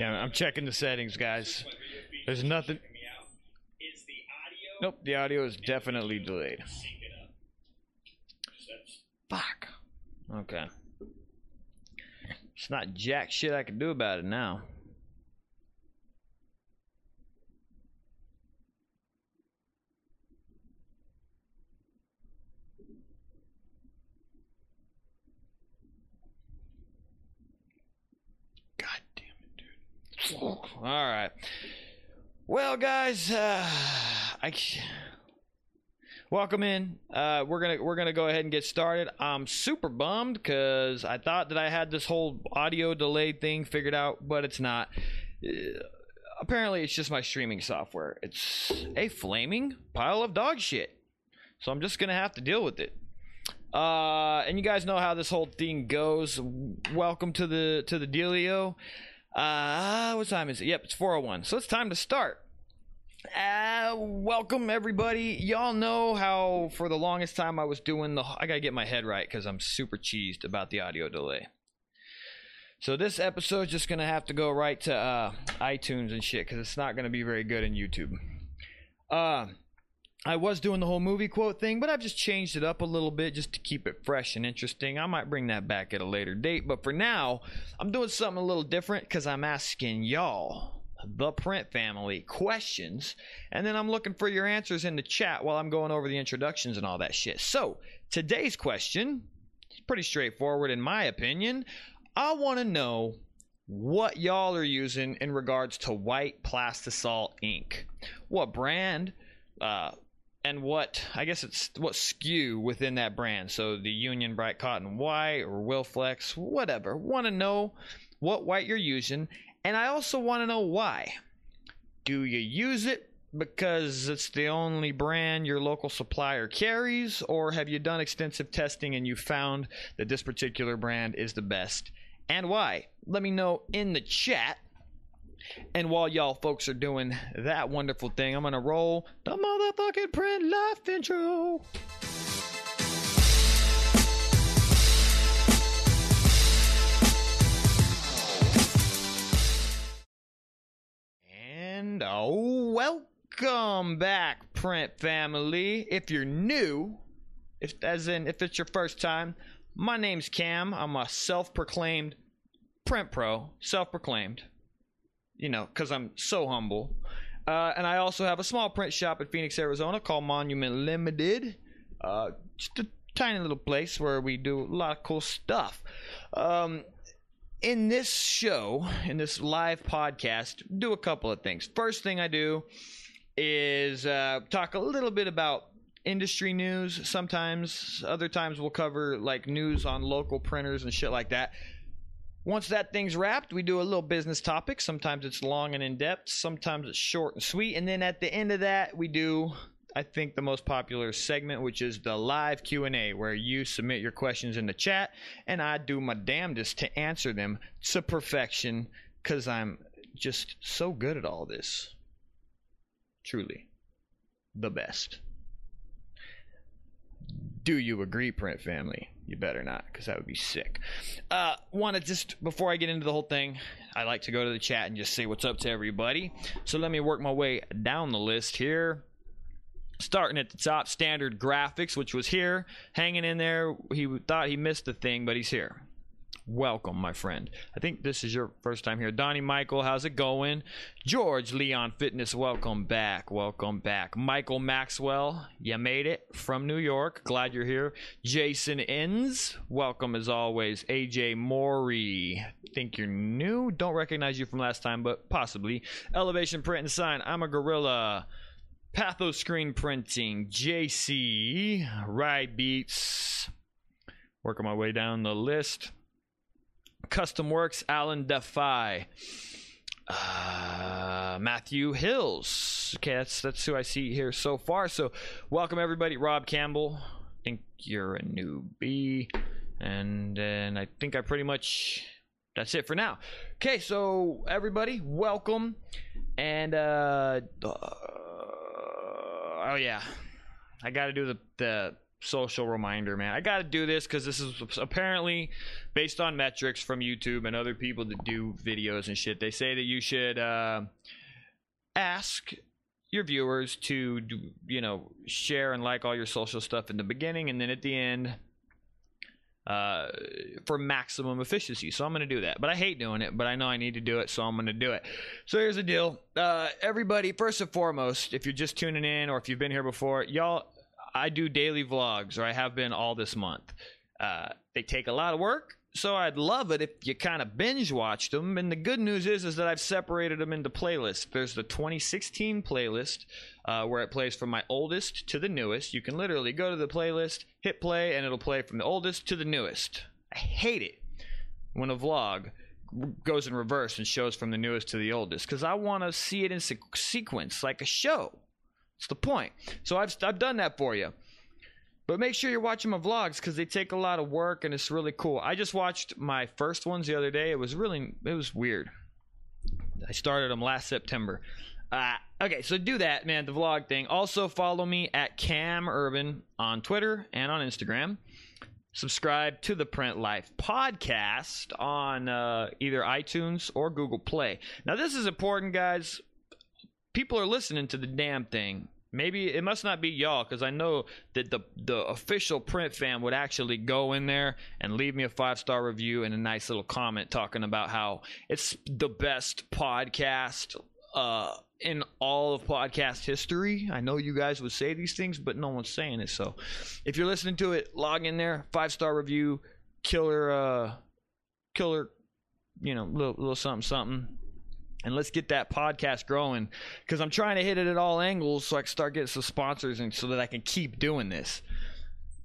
Yeah, I'm checking the settings, guys. There's nothing. Nope, the audio is definitely delayed. Fuck. Okay. It's not jack shit I can do about it now. All right. Well, guys, uh, I welcome in. Uh, we're gonna we're gonna go ahead and get started. I'm super bummed because I thought that I had this whole audio delay thing figured out, but it's not. Uh, apparently, it's just my streaming software. It's a flaming pile of dog shit. So I'm just gonna have to deal with it. Uh, and you guys know how this whole thing goes. Welcome to the to the dealio. Uh, what time is it? Yep, it's 401. So it's time to start. Uh, welcome everybody. Y'all know how for the longest time I was doing the. I gotta get my head right because I'm super cheesed about the audio delay. So this episode's just gonna have to go right to uh, iTunes and shit because it's not gonna be very good in YouTube. Uh, I was doing the whole movie quote thing, but I've just changed it up a little bit just to keep it fresh and interesting. I might bring that back at a later date, but for now, I'm doing something a little different because I'm asking y'all, the print family, questions, and then I'm looking for your answers in the chat while I'm going over the introductions and all that shit. So, today's question is pretty straightforward in my opinion. I want to know what y'all are using in regards to white plastisol ink. What brand? Uh, and what I guess it's what SKU within that brand. So the Union Bright Cotton White or Wilflex, whatever. Want to know what white you're using, and I also want to know why. Do you use it because it's the only brand your local supplier carries, or have you done extensive testing and you found that this particular brand is the best, and why? Let me know in the chat. And while y'all folks are doing that wonderful thing, I'm gonna roll the motherfucking print life intro. And oh, welcome back, print family. If you're new, if as in if it's your first time, my name's Cam. I'm a self-proclaimed print pro, self-proclaimed you know, because I'm so humble. Uh, and I also have a small print shop in Phoenix, Arizona called Monument Limited. Uh, just a tiny little place where we do a lot of cool stuff. Um, in this show, in this live podcast, do a couple of things. First thing I do is uh, talk a little bit about industry news. Sometimes, other times, we'll cover like news on local printers and shit like that. Once that thing's wrapped, we do a little business topic. Sometimes it's long and in depth, sometimes it's short and sweet. And then at the end of that, we do I think the most popular segment which is the live Q&A where you submit your questions in the chat and I do my damnedest to answer them to perfection cuz I'm just so good at all this. Truly. The best. Do you agree, print family? You better not, because that would be sick. Uh, Want to just before I get into the whole thing, I like to go to the chat and just say what's up to everybody. So let me work my way down the list here. Starting at the top, standard graphics, which was here, hanging in there. He thought he missed the thing, but he's here welcome, my friend. I think this is your first time here. Donnie Michael, how's it going? George Leon Fitness, welcome back. Welcome back. Michael Maxwell, you made it from New York. Glad you're here. Jason Inns, welcome as always. AJ Maury, think you're new. Don't recognize you from last time, but possibly. Elevation Print and Sign, I'm a gorilla. Patho Screen Printing, JC, Ride Beats. Working my way down the list. Custom Works, Alan Defy. Uh, Matthew Hills. Okay, that's that's who I see here so far. So, welcome everybody. Rob Campbell. I think you're a newbie, and then I think I pretty much that's it for now. Okay, so everybody, welcome, and uh, uh oh yeah, I got to do the the social reminder, man. I got to do this because this is apparently based on metrics from YouTube and other people that do videos and shit. They say that you should uh, ask your viewers to, you know, share and like all your social stuff in the beginning, and then at the end. Uh, for maximum efficiency. So I'm going to do that. But I hate doing it, but I know I need to do it, so I'm going to do it. So here's the deal. Uh, everybody, first and foremost, if you're just tuning in or if you've been here before, y'all, I do daily vlogs, or I have been all this month. Uh, they take a lot of work, so I'd love it if you kind of binge watched them. And the good news is, is that I've separated them into playlists. There's the 2016 playlist uh, where it plays from my oldest to the newest. You can literally go to the playlist, hit play, and it'll play from the oldest to the newest. I hate it when a vlog goes in reverse and shows from the newest to the oldest because I want to see it in se- sequence like a show. It's the point. So I've I've done that for you. But make sure you're watching my vlogs because they take a lot of work and it's really cool. I just watched my first ones the other day. It was really it was weird. I started them last September. Uh, okay, so do that, man. The vlog thing. Also follow me at Cam Urban on Twitter and on Instagram. Subscribe to the Print Life podcast on uh, either iTunes or Google Play. Now, this is important, guys people are listening to the damn thing. Maybe it must not be y'all because I know that the the official print fan would actually go in there and leave me a five star review and a nice little comment talking about how it's the best podcast uh, in all of podcast history. I know you guys would say these things, but no one's saying it. So if you're listening to it, log in there, five star review, killer, uh, killer, you know, little, little something, something and let's get that podcast growing because I'm trying to hit it at all angles so I can start getting some sponsors and so that I can keep doing this.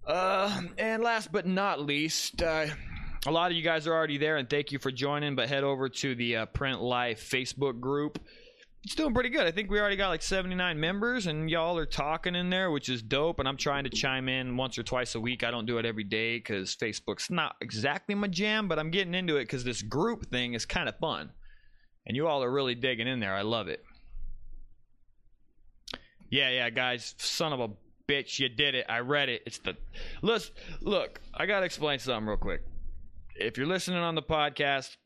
Uh, and last but not least, uh, a lot of you guys are already there, and thank you for joining. But head over to the uh, Print Life Facebook group. It's doing pretty good. I think we already got like 79 members, and y'all are talking in there, which is dope. And I'm trying to chime in once or twice a week. I don't do it every day because Facebook's not exactly my jam, but I'm getting into it because this group thing is kind of fun. And you all are really digging in there. I love it. Yeah, yeah, guys. Son of a bitch, you did it. I read it. It's the look. Look, I gotta explain something real quick. If you're listening on the podcast,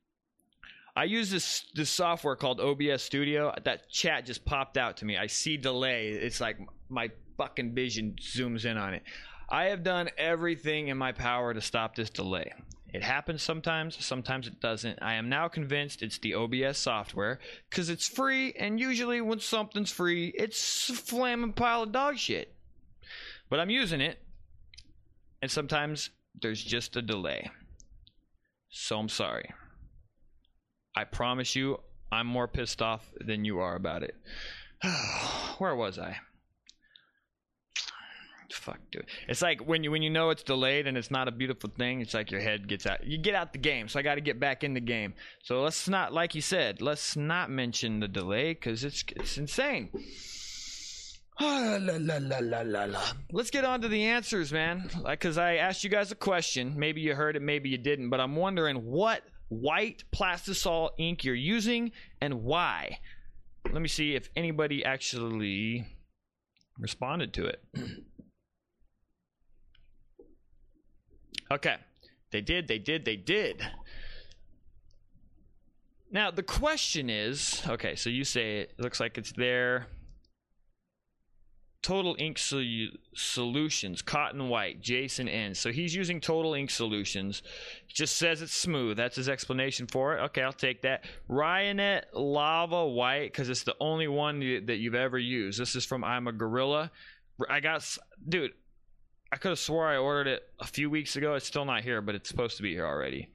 I use this this software called OBS Studio. That chat just popped out to me. I see delay. It's like my fucking vision zooms in on it. I have done everything in my power to stop this delay. It happens sometimes, sometimes it doesn't. I am now convinced it's the OBS software because it's free, and usually when something's free, it's a flaming pile of dog shit. But I'm using it, and sometimes there's just a delay. So I'm sorry. I promise you, I'm more pissed off than you are about it. Where was I? Fuck, dude. It's like when you when you know it's delayed and it's not a beautiful thing. It's like your head gets out. You get out the game. So I got to get back in the game. So let's not, like you said, let's not mention the delay because it's it's insane. la, la, la, la, la, la. Let's get on to the answers, man. Like, cause I asked you guys a question. Maybe you heard it, maybe you didn't. But I'm wondering what white plastisol ink you're using and why. Let me see if anybody actually responded to it. Okay. They did, they did, they did. Now, the question is okay, so you say it looks like it's there. Total Ink Sol- Solutions, Cotton White, Jason N. So he's using Total Ink Solutions. Just says it's smooth. That's his explanation for it. Okay, I'll take that. Ryonet Lava White, because it's the only one that you've ever used. This is from I'm a Gorilla. I got, dude, I could have swore I ordered it a few weeks ago. It's still not here, but it's supposed to be here already.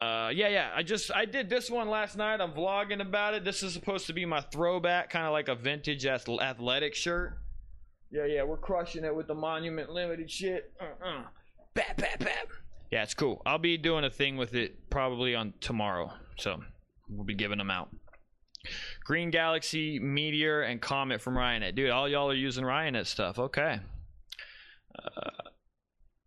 Uh, yeah, yeah. I just I did this one last night. I'm vlogging about it. This is supposed to be my throwback, kind of like a vintage athletic shirt. Yeah, yeah. We're crushing it with the Monument Limited shit. Uh-uh. Bap, bap, bap. Yeah, it's cool. I'll be doing a thing with it probably on tomorrow. So we'll be giving them out. Green Galaxy, Meteor, and Comet from Ryonet. Dude, all y'all are using Ryonet stuff. Okay. Uh,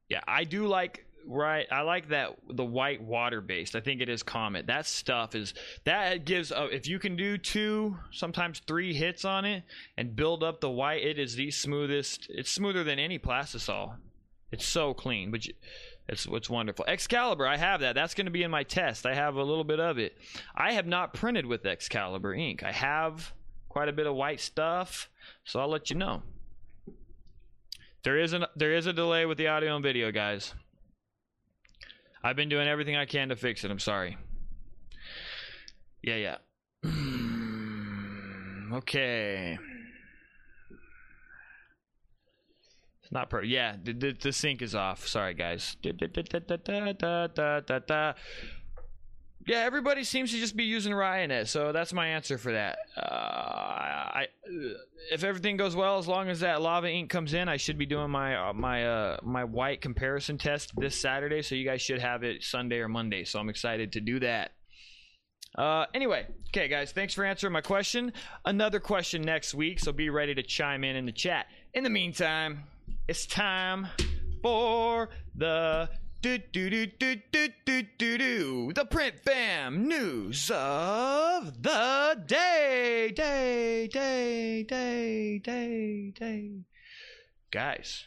yeah, I do like right? I like that the white water based. I think it is Comet. That stuff is that gives uh, if you can do two, sometimes three hits on it and build up the white, it is the smoothest. It's smoother than any plastisol. It's so clean, but you, it's it's wonderful. Excalibur, I have that. That's going to be in my test. I have a little bit of it. I have not printed with Excalibur ink. I have quite a bit of white stuff, so I'll let you know. There is an there is a delay with the audio and video, guys. I've been doing everything I can to fix it. I'm sorry. Yeah, yeah. okay. It's not per. Yeah, the, the, the sync is off. Sorry, guys. Yeah, everybody seems to just be using Ryonet, so that's my answer for that. Uh, I, if everything goes well, as long as that lava ink comes in, I should be doing my uh, my uh, my white comparison test this Saturday. So you guys should have it Sunday or Monday. So I'm excited to do that. Uh, anyway, okay, guys, thanks for answering my question. Another question next week, so be ready to chime in in the chat. In the meantime, it's time for the do do do do do do do do. The Print Fam news of the day, day, day, day, day, day. Guys,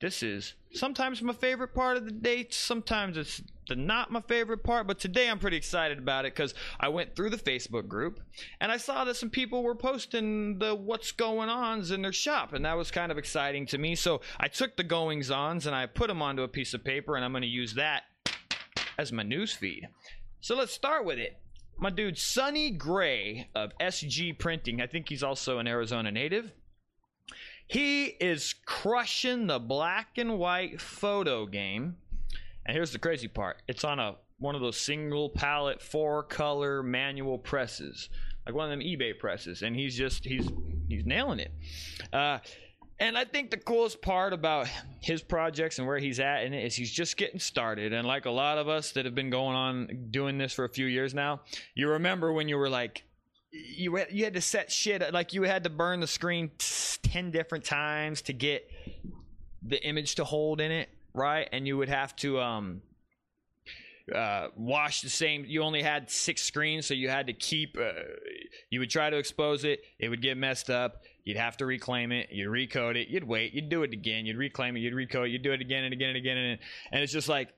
this is sometimes my favorite part of the day. Sometimes it's the not my favorite part but today i'm pretty excited about it because i went through the facebook group and i saw that some people were posting the what's going ons in their shop and that was kind of exciting to me so i took the goings ons and i put them onto a piece of paper and i'm going to use that as my news feed so let's start with it my dude sonny gray of sg printing i think he's also an arizona native he is crushing the black and white photo game. And here's the crazy part. It's on a one of those single palette four color manual presses. Like one of them eBay presses. And he's just he's he's nailing it. Uh and I think the coolest part about his projects and where he's at in it is he's just getting started. And like a lot of us that have been going on doing this for a few years now, you remember when you were like you had, you had to set shit like you had to burn the screen 10 different times to get the image to hold in it right? And you would have to um uh, wash the same you only had six screens so you had to keep uh, you would try to expose it it would get messed up you'd have to reclaim it you'd recode it you'd wait you'd do it again you'd reclaim it you'd recode it you'd do it again and again and again and, and it's just like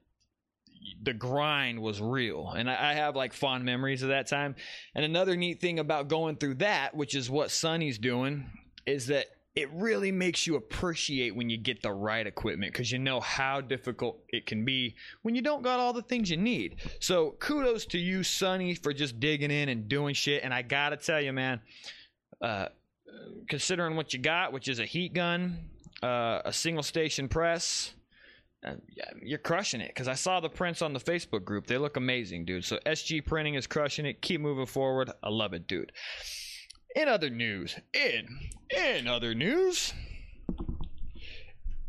the grind was real. And I, I, have like fond memories of that time. And another neat thing about going through that which is what sonny's doing is that it really makes you appreciate when you get the right equipment because you know how difficult it can be when you don't got all the things you need so kudos to you sonny for just digging in and doing shit and i gotta tell you man uh, considering what you got which is a heat gun uh, a single station press uh, you're crushing it because I saw the prints on the Facebook group. They look amazing, dude. So SG Printing is crushing it. Keep moving forward. I love it, dude. In other news, in in other news,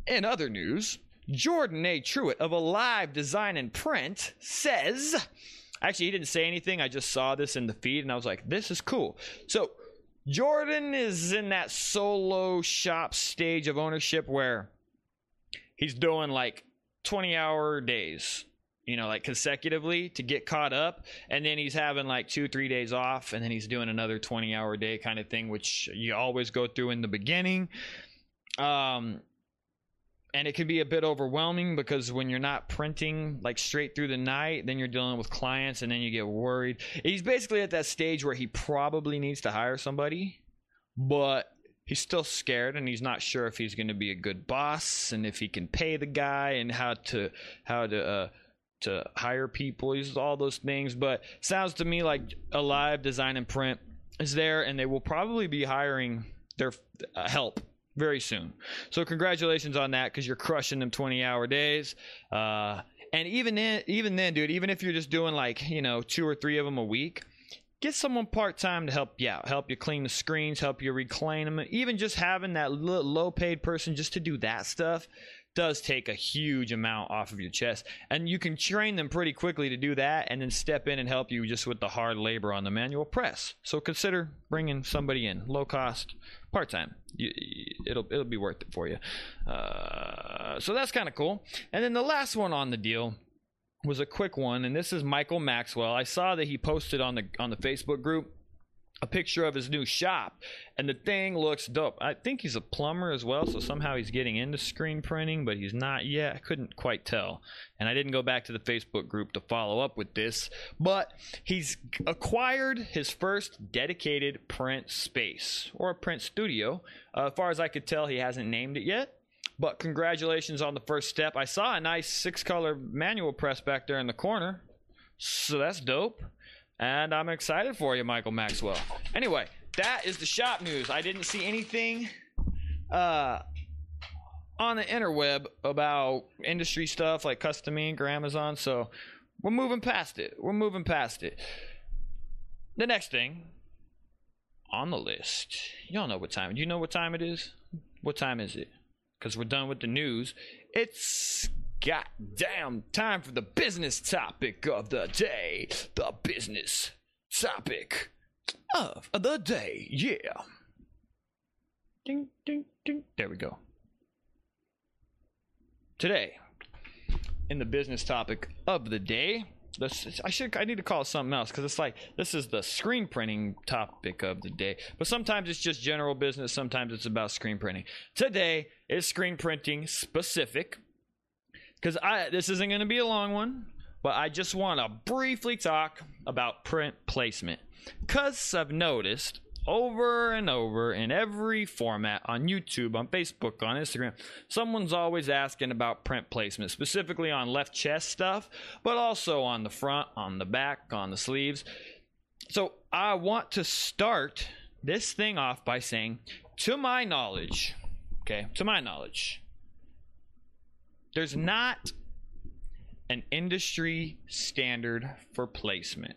in other news, Jordan A. Truitt of Alive Design and Print says, actually, he didn't say anything. I just saw this in the feed and I was like, this is cool. So Jordan is in that solo shop stage of ownership where he's doing like 20 hour days you know, like consecutively to get caught up. And then he's having like two, three days off, and then he's doing another 20 hour day kind of thing, which you always go through in the beginning. Um, and it can be a bit overwhelming because when you're not printing like straight through the night, then you're dealing with clients and then you get worried. He's basically at that stage where he probably needs to hire somebody, but he's still scared and he's not sure if he's going to be a good boss and if he can pay the guy and how to how to uh, to hire people. uses all those things, but sounds to me like Alive Design and Print is there, and they will probably be hiring their uh, help very soon. So congratulations on that because you're crushing them 20 hour days. Uh, and even then, even then, dude, even if you're just doing like you know two or three of them a week, get someone part time to help you out, help you clean the screens, help you reclaim them. Even just having that low paid person just to do that stuff, does take a huge amount off of your chest. And you can train them pretty quickly to do that and then step in and help you just with the hard labor on the manual press. So consider bringing somebody in, low cost, part time. It'll it'll be worth it for you. Uh, so that's kind of cool. And then the last one on the deal was a quick one, and this is Michael Maxwell. I saw that he posted on the on the Facebook group a picture of his new shop and the thing looks dope. I think he's a plumber as well so somehow he's getting into screen printing but he's not yet. I couldn't quite tell and i didn't go back to the facebook group to follow up with this but he's acquired his first dedicated print space or a print studio. Uh, as far as i could tell he hasn't named it yet but congratulations on the first step. I saw a nice six color manual press back there in the corner so that's dope and I'm excited for you, Michael Maxwell. Anyway, that is the shop news. I didn't see anything uh, on the interweb about industry stuff like CustomInk or Amazon, so we're moving past it. We're moving past it. The next thing on the list, y'all know what time. You know what time it is? What time is it? Because we're done with the news. It's goddamn time for the business topic of the day. The business topic of the day. Yeah. Ding, ding, ding. There we go. Today, in the business topic of the day, this, I should I need to call it something else because it's like this is the screen printing topic of the day. But sometimes it's just general business. Sometimes it's about screen printing. Today is screen printing specific because I this isn't going to be a long one, but I just want to briefly talk about print placement because I've noticed over and over in every format on YouTube, on Facebook, on Instagram, someone's always asking about print placement, specifically on left chest stuff, but also on the front, on the back, on the sleeves. So I want to start this thing off by saying, to my knowledge, okay, to my knowledge, there's not an industry standard for placement.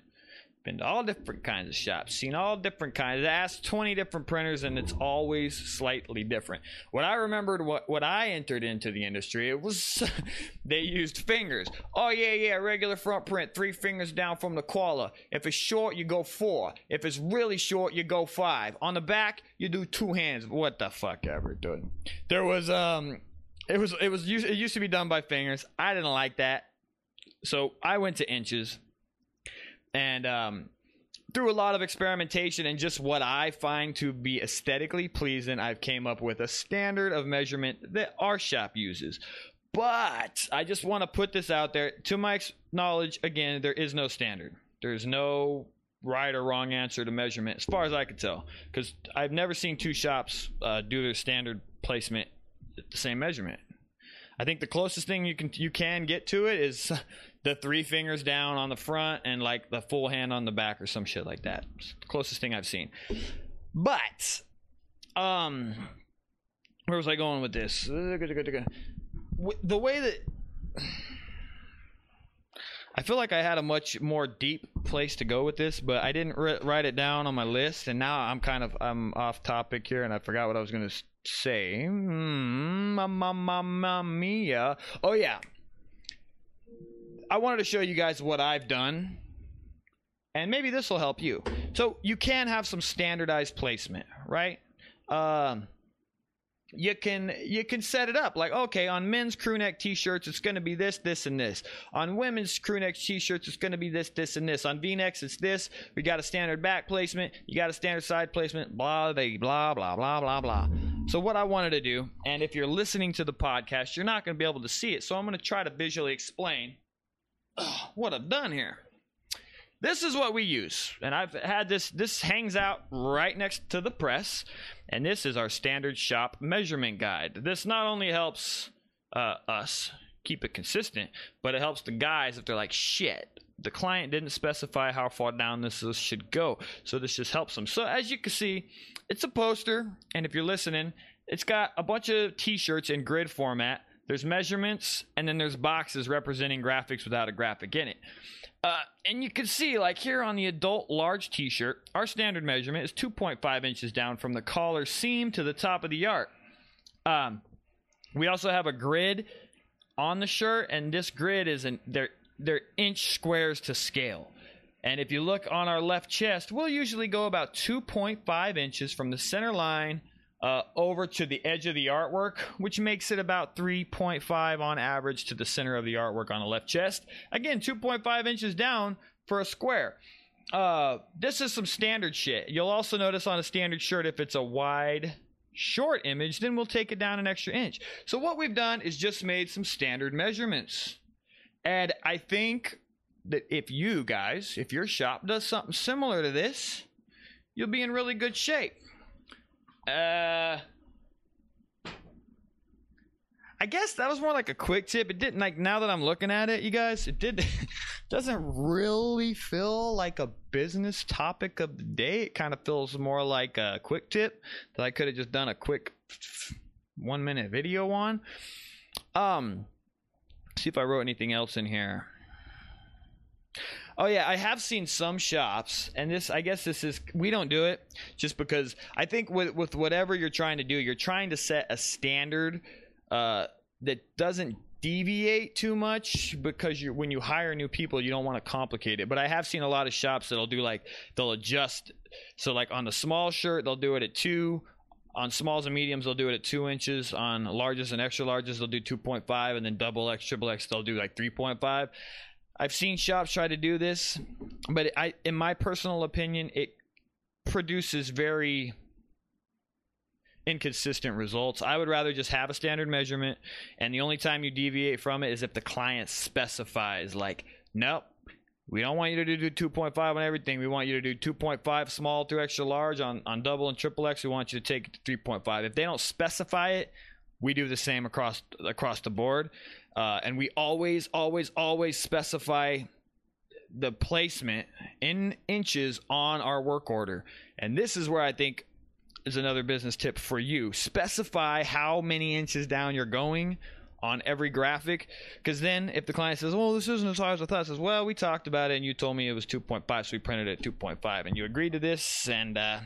Been to all different kinds of shops, seen all different kinds. Asked 20 different printers, and it's always slightly different. What I remembered, what, what I entered into the industry, it was they used fingers. Oh, yeah, yeah, regular front print, three fingers down from the collar. If it's short, you go four. If it's really short, you go five. On the back, you do two hands. What the fuck ever, dude? There was, um, it was it was it used to be done by fingers. I didn't like that, so I went to inches, and um, through a lot of experimentation and just what I find to be aesthetically pleasing, I've came up with a standard of measurement that our shop uses. But I just want to put this out there. To my knowledge, again, there is no standard. There's no right or wrong answer to measurement, as far as I could tell, because I've never seen two shops uh, do their standard placement the same measurement. I think the closest thing you can you can get to it is the three fingers down on the front and like the full hand on the back or some shit like that. Closest thing I've seen. But um where was I going with this? The way that I feel like I had a much more deep place to go with this, but I didn't write it down on my list, and now I'm kind of I'm off topic here, and I forgot what I was going to say. Mm, mamma mia. Oh, yeah. I wanted to show you guys what I've done. And maybe this will help you. So you can have some standardized placement, right? Um, you can you can set it up. Like okay on men's crew neck t-shirts it's going to be this this and this. On women's crew neck t-shirts it's going to be this this and this. On v-necks it's this. We got a standard back placement. You got a standard side placement. Blah blah blah blah blah blah blah. So what i wanted to do and if you're listening to the podcast you're not going to be able to see it so i'm going to try to visually explain what i've done here this is what we use and i've had this this hangs out right next to the press and this is our standard shop measurement guide. This not only helps uh, us keep it consistent, but it helps the guys if they're like, shit, the client didn't specify how far down this should go. So this just helps them. So as you can see, it's a poster. And if you're listening, it's got a bunch of t shirts in grid format. There's measurements, and then there's boxes representing graphics without a graphic in it. Uh, and you can see, like here on the adult large t shirt, our standard measurement is 2.5 inches down from the collar seam to the top of the yard. Um, We also have a grid on the shirt, and this grid is in they're they're inch squares to scale. And if you look on our left chest, we'll usually go about 2.5 inches from the center line uh, over to the edge of the artwork, which makes it about 3.5 on average to the center of the artwork on the left chest. Again, 2.5 inches down for a square. Uh, this is some standard shit. You'll also notice on a standard shirt if it's a wide short image, then we'll take it down an extra inch. So what we've done is just made some standard measurements. And I think that if you guys, if your shop does something similar to this, you'll be in really good shape. Uh, I guess that was more like a quick tip. It didn't like now that I'm looking at it, you guys. It did doesn't really feel like a business topic of the day. It kind of feels more like a quick tip that I could have just done a quick one minute video on. Um, see if I wrote anything else in here. Oh yeah, I have seen some shops, and this I guess this is we don't do it just because I think with with whatever you're trying to do, you're trying to set a standard uh, that doesn't deviate too much because you when you hire new people, you don't want to complicate it. But I have seen a lot of shops that'll do like they'll adjust. So like on the small shirt, they'll do it at two. On smalls and mediums, they'll do it at two inches. On larges and extra larges, they'll do 2.5, and then double X, triple X, they'll do like 3.5. I've seen shops try to do this, but I, in my personal opinion, it produces very inconsistent results. I would rather just have a standard measurement, and the only time you deviate from it is if the client specifies, like, nope, we don't want you to do 2.5 on everything. We want you to do 2.5 small through extra large on, on double and triple X. We want you to take it to 3.5. If they don't specify it, we do the same across across the board. Uh, and we always, always, always specify the placement in inches on our work order. And this is where I think is another business tip for you. Specify how many inches down you're going on every graphic because then if the client says well this isn't as high as i thought says well we talked about it and you told me it was 2.5 so we printed it at 2.5 and you agreed to this and uh,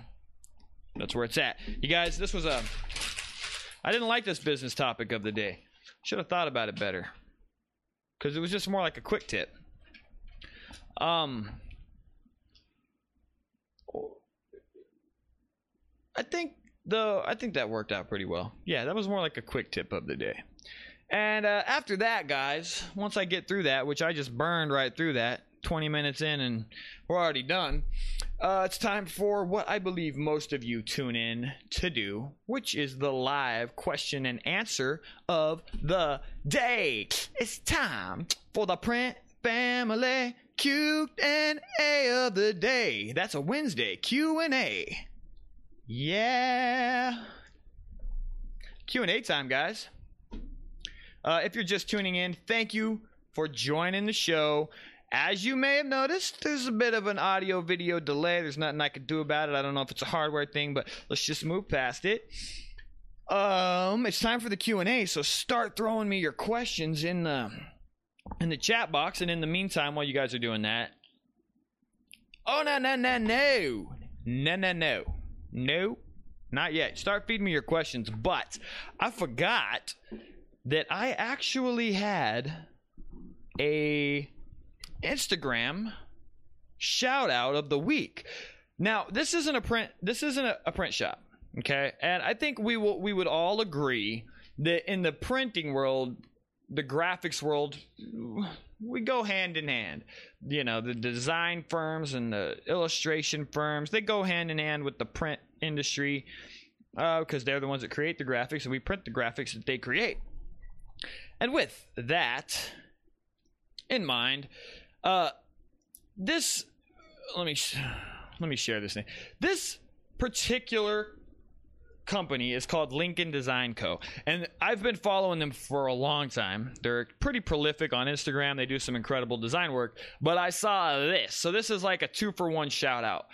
that's where it's at you guys this was a i didn't like this business topic of the day should have thought about it better. Because it was just more like a quick tip. Um, I think though I think that worked out pretty well. Yeah, that was more like a quick tip of the day. And uh, after that, guys, once I get through that, which I just burned right through that, 20 minutes in and we're already done. Uh, it's time for what I believe most of you tune in to do, which is the live question and answer of the day. It's time for the print family Q and A of the day. That's a Wednesday Q and A. Yeah. Q and A time, guys. Uh, if you're just tuning in, thank you for joining the show. As you may have noticed, there's a bit of an audio video delay. There's nothing I can do about it. I don't know if it's a hardware thing, but let's just move past it. Um, it's time for the Q&A, so start throwing me your questions in the in the chat box and in the meantime while you guys are doing that. Oh no no no no. No no no. No. Not yet. Start feeding me your questions, but I forgot that I actually had a Instagram shout out of the week. Now, this isn't a print. This isn't a, a print shop, okay? And I think we will. We would all agree that in the printing world, the graphics world, we go hand in hand. You know, the design firms and the illustration firms they go hand in hand with the print industry because uh, they're the ones that create the graphics, and we print the graphics that they create. And with that in mind, uh, this let me let me share this thing. This particular company is called Lincoln Design Co. And I've been following them for a long time. They're pretty prolific on Instagram. They do some incredible design work. But I saw this. So this is like a two for one shout out.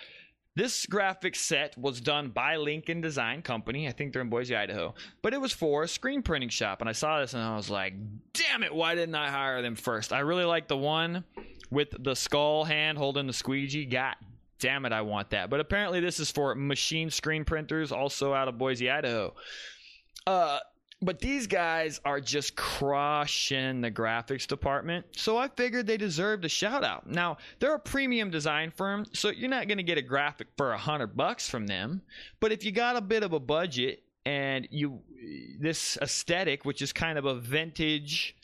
This graphic set was done by Lincoln Design Company. I think they're in Boise, Idaho. But it was for a screen printing shop. And I saw this and I was like, damn it, why didn't I hire them first? I really like the one with the skull hand holding the squeegee. God damn it, I want that. But apparently, this is for machine screen printers, also out of Boise, Idaho. Uh, but these guys are just crushing the graphics department. So I figured they deserved a shout out. Now, they're a premium design firm, so you're not going to get a graphic for a hundred bucks from them. But if you got a bit of a budget and you, this aesthetic, which is kind of a vintage,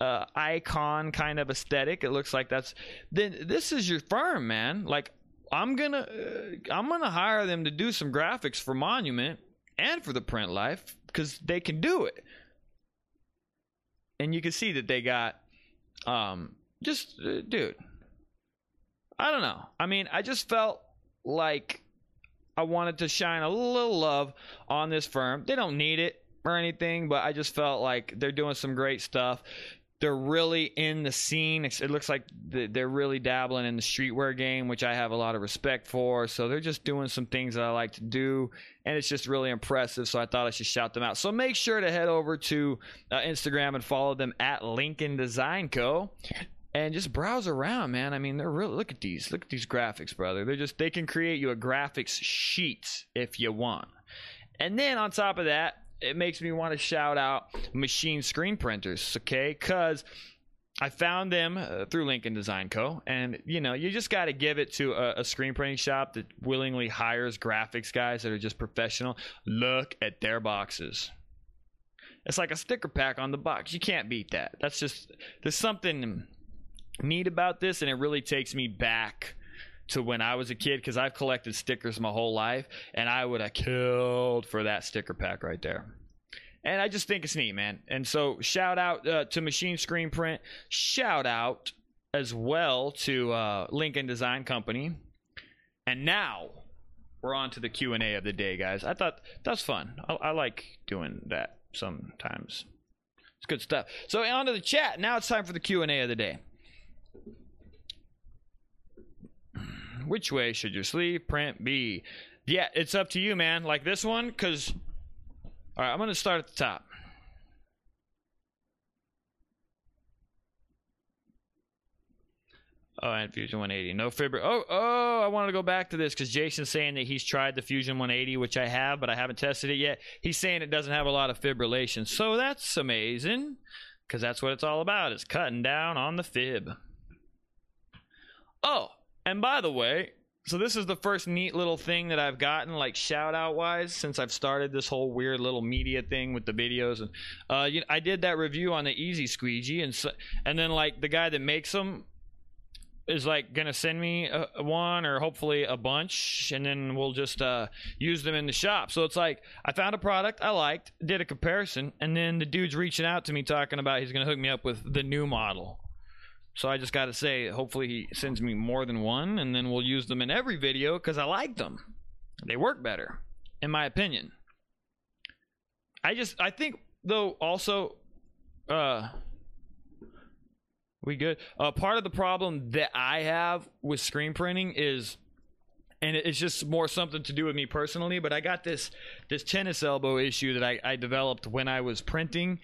uh, icon kind of aesthetic, it looks like that's, then this is your firm, man. Like, I'm gonna, uh, I'm gonna hire them to do some graphics for Monument and for the print life because they can do it. And you can see that they got, um, just, uh, dude, I don't know. I mean, I just felt like I wanted to shine a little love on this firm. They don't need it or anything, but I just felt like they're doing some great stuff they're really in the scene. It looks like they're really dabbling in the streetwear game, which I have a lot of respect for. So they're just doing some things that I like to do, and it's just really impressive. So I thought I should shout them out. So make sure to head over to uh, Instagram and follow them at Lincoln Design Co. And just browse around, man. I mean, they're really look at these, look at these graphics, brother. They're just they can create you a graphics sheet if you want. And then on top of that, it makes me want to shout out machine screen printers, okay? Because I found them uh, through Lincoln Design Co. And, you know, you just got to give it to a, a, screen printing shop that willingly hires graphics guys that are just professional. Look at their boxes. It's like a sticker pack on the box. You can't beat that. That's just, there's something neat about this, and it really takes me back to when I was a kid because I've collected stickers my whole life, and I would have killed for that sticker pack right there. And I just think it's neat, man. And so, shout out uh, to Machine Screen Print. Shout out as well to uh, Lincoln Design Company. And now we're on to the Q and A of the day, guys. I thought that's fun. I, I like doing that sometimes. It's good stuff. So on to the chat. Now it's time for the Q and A of the day. Which way should your sleeve print be? Yeah, it's up to you, man. Like this one, because. All right, I'm going to start at the top. Oh, and Fusion 180. No fibr. Oh, oh, I wanted to go back to this because Jason's saying that he's tried the Fusion 180, which I have, but I haven't tested it yet. He's saying it doesn't have a lot of fibrillation. So that's amazing because that's what it's all about is cutting down on the fib. Oh, and by the way, so this is the first neat little thing that I've gotten, like shout out wise, since I've started this whole weird little media thing with the videos. And uh, you know, I did that review on the Easy Squeegee, and so, and then like the guy that makes them is like gonna send me a, one or hopefully a bunch, and then we'll just uh, use them in the shop. So it's like I found a product I liked, did a comparison, and then the dude's reaching out to me talking about he's gonna hook me up with the new model. So I just got to say, hopefully he sends me more than one, and then we'll use them in every video because I like them. They work better, in my opinion. I just, I think though, also, uh, we good. Uh, part of the problem that I have with screen printing is and it's just more something to do with me personally but i got this this tennis elbow issue that I, I developed when i was printing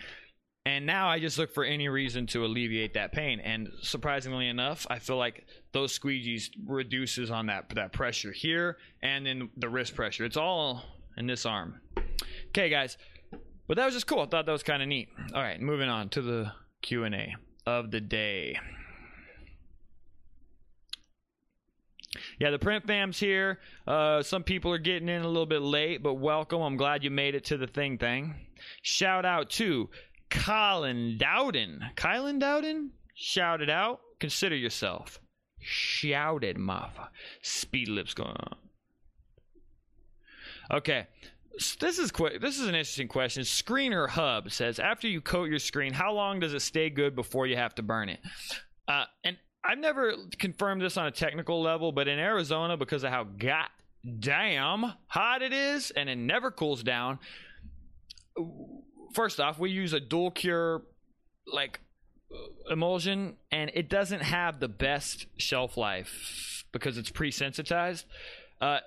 and now I just look for any reason to alleviate that pain. And surprisingly enough, I feel like those squeegees reduces on that that pressure here and in the wrist pressure. It's all in this arm. Okay, guys. But that was just cool. I thought that was kind of neat. All right, moving on to the Q&A of the day. Yeah, the print fam's here. Uh, some people are getting in a little bit late, but welcome. I'm glad you made it to the thing thing. Shout out to Colin Dowden. Kylan Dowden shouted out, consider yourself. Shouted, motherfucker. Speed lips going on. Okay. This is quick. this is an interesting question. Screener Hub says, after you coat your screen, how long does it stay good before you have to burn it? Uh, and I've never confirmed this on a technical level, but in Arizona, because of how goddamn hot it is, and it never cools down, first off, we use a dual cure like emulsion, and it doesn't have the best shelf life because it's pre-sensitized. Uh,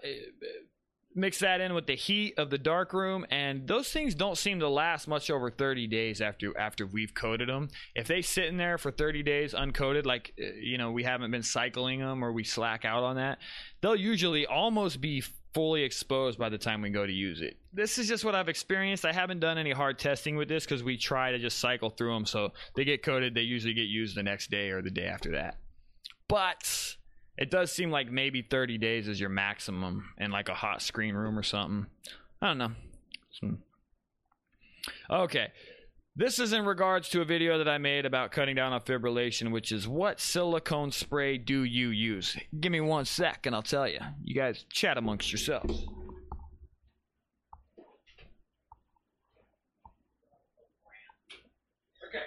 mix that in with the heat of the dark room and those things don't seem to last much over 30 days after after we've coated them if they sit in there for 30 days uncoated like you know we haven't been cycling them or we slack out on that they'll usually almost be fully exposed by the time we go to use it. This is just what I've experienced. I haven't done any hard testing with this because we try to just cycle through them. So they get coated, they usually get used the next day or the day after that. But it does seem like maybe 30 days is your maximum in like a hot screen room or something. I don't know. Hmm. Okay. This is in regards to a video that I made about cutting down on fibrillation, which is what silicone spray do you use? Give me one sec and I'll tell you. You guys chat amongst yourselves. Okay.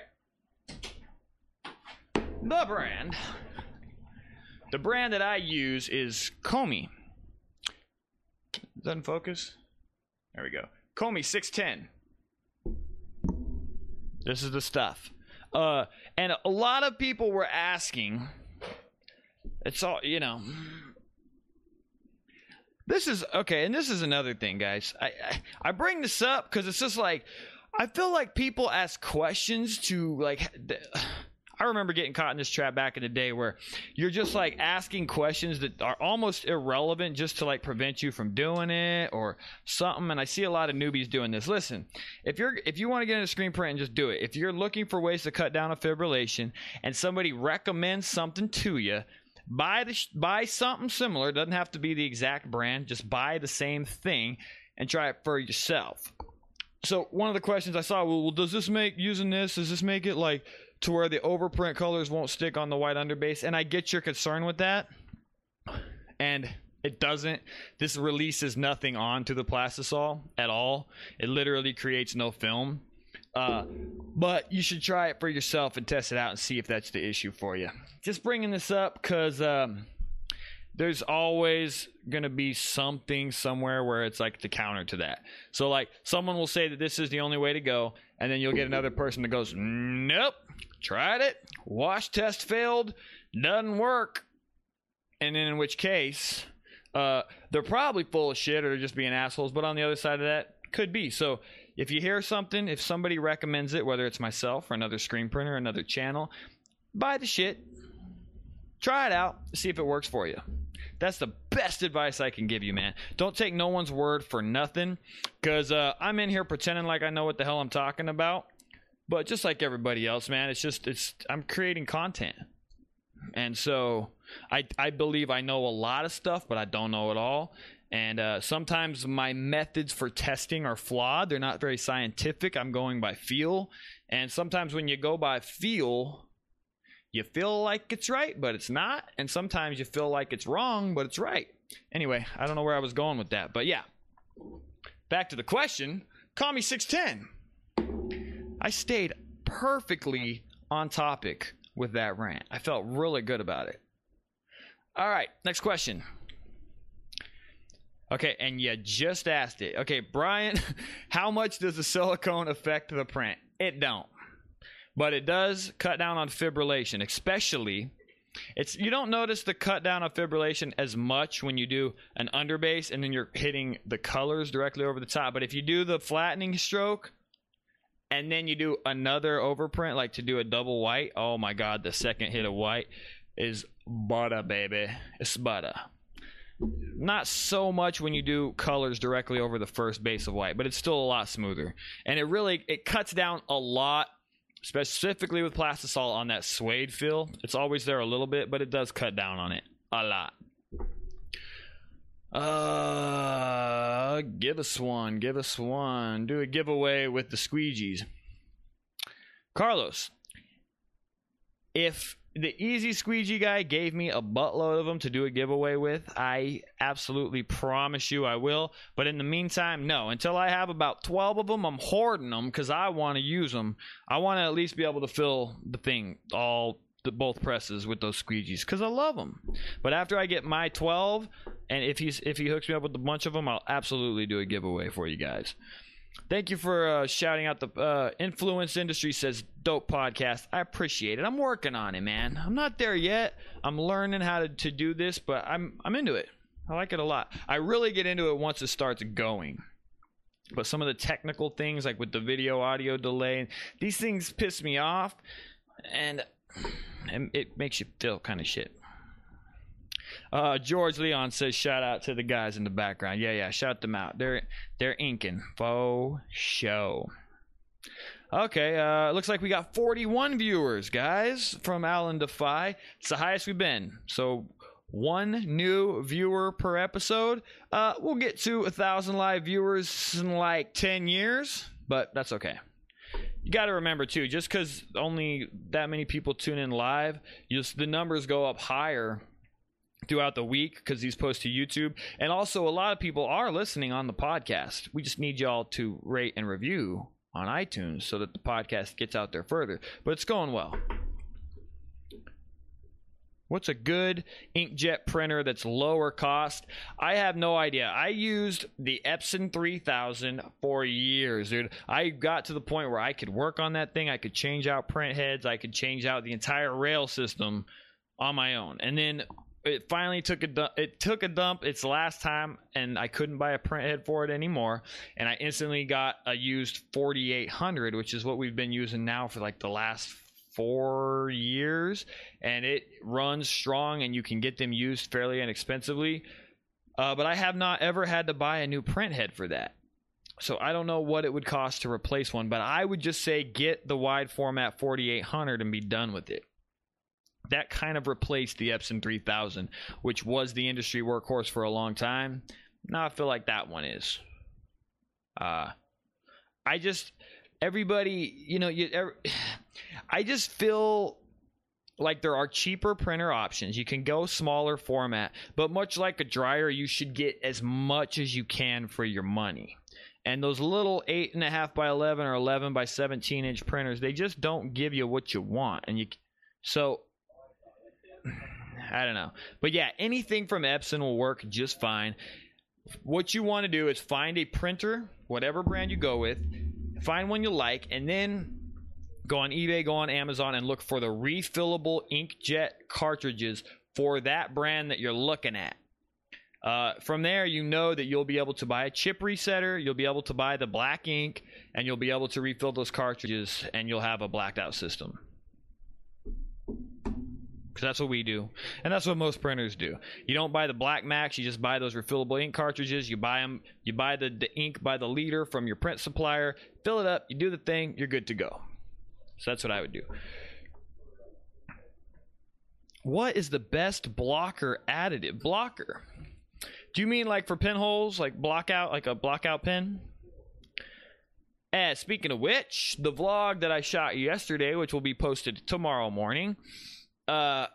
The brand. The brand that I use is Comey. Doesn't focus? There we go. Comey 610. This is the stuff. Uh, and a lot of people were asking. It's all you know. This is okay, and this is another thing, guys. I I, I bring this up because it's just like I feel like people ask questions to like. I remember getting caught in this trap back in the day where you're just like asking questions that are almost irrelevant just to like prevent you from doing it or something. And I see a lot of newbies doing this. Listen, if you're if you want to get into screen print, and just do it. If you're looking for ways to cut down on fibrillation and somebody recommends something to you, buy the buy something similar. It doesn't have to be the exact brand. Just buy the same thing and try it for yourself. So one of the questions I saw, well, does this make using this? Does this make it like to where the overprint colors won't stick on the white underbase. And I get your concern with that. And it doesn't. This releases nothing onto the plastisol at all. It literally creates no film. Uh, but you should try it for yourself and test it out and see if that's the issue for you. Just bringing this up because um, there's always going to be something somewhere where it's like the counter to that. So, like, someone will say that this is the only way to go, and then you'll get another person that goes, Nope, tried it, wash test failed, doesn't work. And then in which case, uh, they're probably full of shit or they're just being assholes. But on the other side of that, could be. So if you hear something, if somebody recommends it, whether it's myself or another screen printer, another channel, buy the shit, try it out, see if it works for you. That's the best advice I can give you, man. Don't take no one's word for nothing, because uh, I'm in here pretending like I know what the hell I'm talking about. But just like everybody else, man, it's just it's I'm creating content. And so I I believe I know a lot of stuff, but I don't know it all. And uh, sometimes my methods for testing are flawed. They're not very scientific. I'm going by feel. And sometimes when you go by feel, you feel like it's right, but it's not. And sometimes you feel like it's wrong, but it's right. Anyway, I don't know where I was going with that. But yeah, back to the question. Call me 610. I stayed perfectly on topic with that rant. I felt really good about it. All right, next question. Okay, and you just asked it. Okay, Brian, how much does the silicone affect the print? It don't. But it does cut down on fibrillation, especially it's you don't notice the cut down of fibrillation as much when you do an underbase and then you're hitting the colors directly over the top. But if you do the flattening stroke, and then you do another overprint, like to do a double white. Oh my god, the second hit of white is butter, baby. It's butter. Not so much when you do colors directly over the first base of white, but it's still a lot smoother. And it really it cuts down a lot, specifically with plastisol on that suede feel. It's always there a little bit, but it does cut down on it a lot. Uh, give us one. Give us one. Do a giveaway with the squeegees. Carlos, if the easy squeegee guy gave me a buttload of them to do a giveaway with, I absolutely promise you I will. But in the meantime, no. Until I have about 12 of them, I'm hoarding them because I want to use them. I want to at least be able to fill the thing all the, both presses with those squeegees because I love them. But after I get my 12, and if he's if he hooks me up with a bunch of them, I'll absolutely do a giveaway for you guys. Thank you for uh, shouting out the uh, influence industry says dope podcast. I appreciate it. I'm working on it, man. I'm not there yet. I'm learning how to, to do this, but I'm I'm into it. I like it a lot. I really get into it once it starts going. But some of the technical things, like with the video audio delay, these things piss me off, and it makes you feel kind of shit. Uh, George Leon says, "Shout out to the guys in the background." Yeah, yeah, shout them out. They're they're inking faux show. Okay, uh, looks like we got 41 viewers, guys, from Alan Defy. It's the highest we've been. So one new viewer per episode. Uh, we'll get to a thousand live viewers in like 10 years, but that's okay. You got to remember too, just because only that many people tune in live, just the numbers go up higher throughout the week because these post to YouTube. And also, a lot of people are listening on the podcast. We just need y'all to rate and review on iTunes so that the podcast gets out there further. But it's going well. What's a good inkjet printer that's lower cost? I have no idea. I used the Epson 3000 for years, dude. I got to the point where I could work on that thing. I could change out print heads. I could change out the entire rail system on my own. And then it finally took a dump. It took a dump its last time, and I couldn't buy a print head for it anymore. And I instantly got a used 4800, which is what we've been using now for like the last four years, and it runs strong, and you can get them used fairly inexpensively. Uh, but I have not ever had to buy a new print head for that. So I don't know what it would cost to replace one, but I would just say get the wide format 4800 and be done with it. That kind of replaced the Epson 3000, which was the industry workhorse for a long time. Now I feel like that one is. Uh, I just everybody, you know, you. Every, I just feel like there are cheaper printer options. You can go smaller format, but much like a dryer, you should get as much as you can for your money. And those little eight and a half by eleven or eleven by seventeen inch printers, they just don't give you what you want. And you, so I don't know, but yeah, anything from Epson will work just fine. What you want to do is find a printer, whatever brand you go with, find one you like, and then go on eBay, go on Amazon, and look for the refillable inkjet cartridges for that brand that you're looking at. Uh, from there, you know that you'll be able to buy a chip resetter, you'll be able to buy the black ink, and you'll be able to refill those cartridges, and you'll have a blacked out system. Because that's what we do, and that's what most printers do. You don't buy the Black Max; you just buy those refillable ink cartridges. You buy them, you buy the, the ink by the liter from your print supplier. Fill it up, you do the thing, you're good to go. So that's what I would do. What is the best blocker additive? Blocker. Do you mean like for pinholes, like block out, like a block out pin? And speaking of which, the vlog that I shot yesterday, which will be posted tomorrow morning, uh,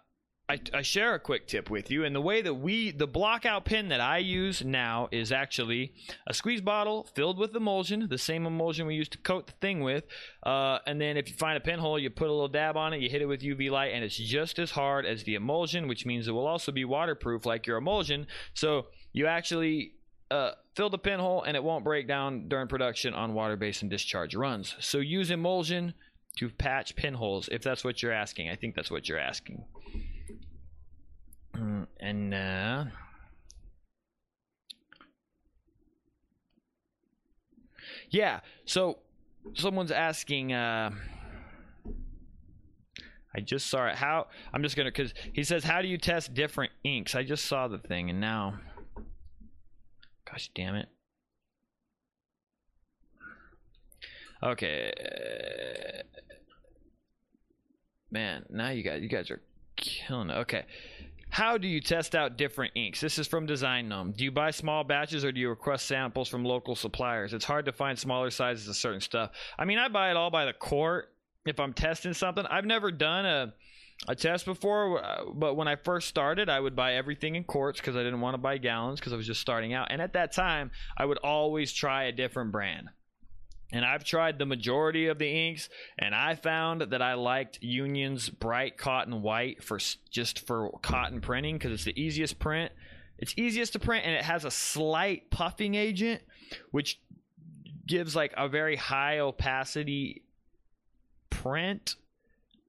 I, I, share a quick tip with you. And the way that we, the blockout pin that I use now is actually a squeeze bottle filled with emulsion, the same emulsion we used to coat the thing with. Uh, and then if you find a pinhole, you put a little dab on it, you hit it with UV light, and it's just as hard as the emulsion, which means it will also be waterproof like your emulsion. So you actually uh, fill the pinhole and it won't break down during production on water based and discharge runs. So use emulsion to patch pinholes if that's what you're asking. I think that's what you're asking. And uh, yeah, so someone's asking. Uh, I just saw it. How I'm just gonna because he says, "How do you test different inks?" I just saw the thing, and now, gosh damn it. Okay, man. Now you guys, you guys are killing it. Okay. How do you test out different inks? This is from Design Gnome. Do you buy small batches or do you request samples from local suppliers? It's hard to find smaller sizes of certain stuff. I mean, I buy it all by the quart if I'm testing something. I've never done a a test before, uh, but when I first started, I would buy everything in quarts because I didn't want to buy gallons because I was just starting out. And at that time, I would always try a different brand. And I've tried the majority of the inks, and I found that I liked Union's bright cotton white for just for cotton printing because it's the easiest print. It's easiest to print, and it has a slight puffing agent, which gives like a very high opacity print.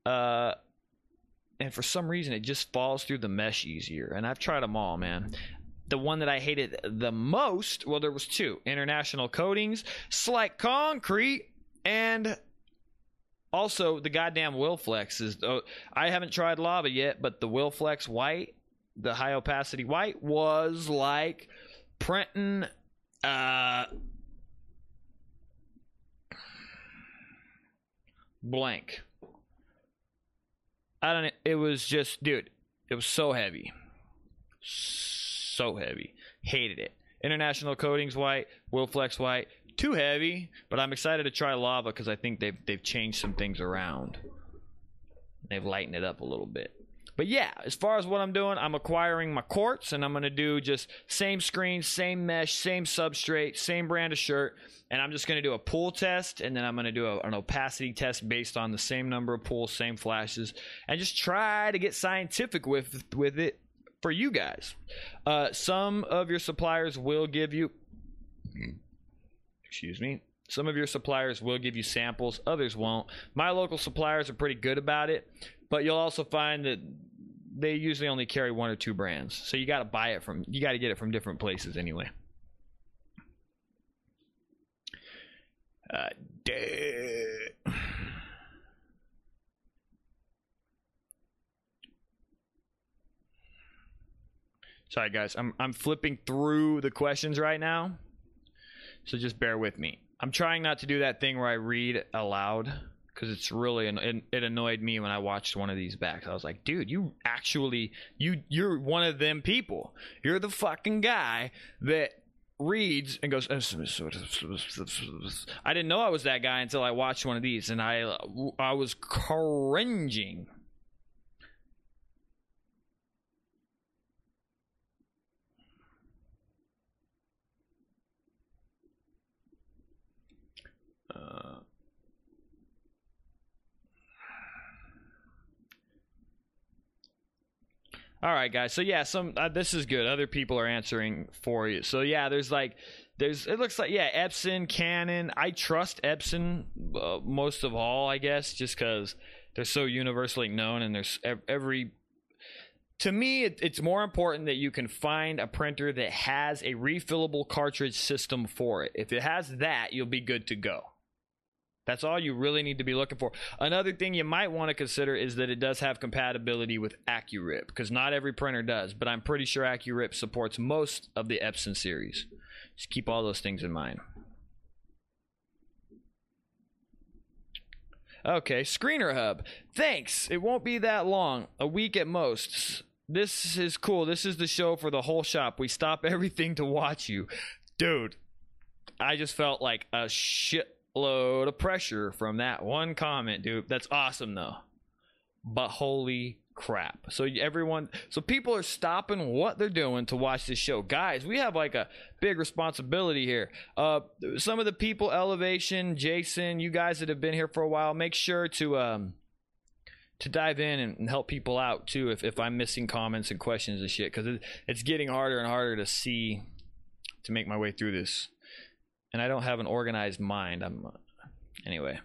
Uh, and for some reason, it just falls through the mesh easier. And I've tried them all, man the one that I hated the most, well, there was two international coatings, Slick Concrete, and also the goddamn Wilflex is. Uh, I haven't tried lava yet, but the Wilflex white, the high opacity white was like printing uh blank. I don't it was just dude, it was so heavy. So heavy. Hated it. International coatings white, Wilflex white, too heavy, but I'm excited to try lava because I think they've they've changed some things around. They've lightened it up a little bit. But yeah, as far as what I'm doing, I'm acquiring my quarts and I'm going to do just same screen, same mesh, same substrate, same brand of shirt. And I'm just going to do a pool test and then I'm going to do a, an opacity test based on the same number of pools, same flashes, and just try to get scientific with, with it for you guys. Uh, some of your suppliers will give you, excuse me, some of your suppliers will give you samples, others won't. My local suppliers are pretty good about it, but you'll also find that they usually only carry one or two brands. So you got to buy it from you got to get it from different places anyway. Uh, Sorry guys, I'm I'm flipping through the questions right now. So just bear with me. I'm trying not to do that thing where I read aloud because it's really it, it annoyed me when I watched one of these back. I was like, dude, you actually you you're one of them people. You're the fucking guy that reads and goes. I didn't know I was that guy until I watched one of these, and I I was cringing. All right, guys. So yeah, some uh, this is good. Other people are answering for you. So yeah, there's like there's it looks like yeah, Epson, Canon. I trust Epson uh, most of all, I guess, just because they're so universally known and there's every. To me, it, it's more important that you can find a printer that has a refillable cartridge system for it. If it has that, you'll be good to go. That's all you really need to be looking for. Another thing you might want to consider is that it does have compatibility with AccuRip because not every printer does, but I'm pretty sure AccuRip supports most of the Epson series. Just keep all those things in mind. Okay, Screener Hub. Thanks. It won't be that long, a week at most. This is cool. This is the show for the whole shop. We stop everything to watch you. Dude, I just felt like a shit load of pressure from that one comment, dude. That's awesome though. But holy crap. So everyone so people are stopping what they're doing to watch this show. Guys, we have like a big responsibility here. Uh some of the people elevation, Jason, you guys that have been here for a while, make sure to um to dive in and, help people out too if, if I'm missing comments and questions and shit because it, it's getting harder and harder to see to make my way through this and I don't have an organized mind. I'm anyway.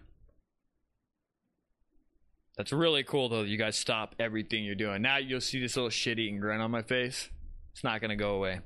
That's really cool though. You guys stop everything you're doing. Now you'll see this little shit eating grin on my face. It's not gonna go away.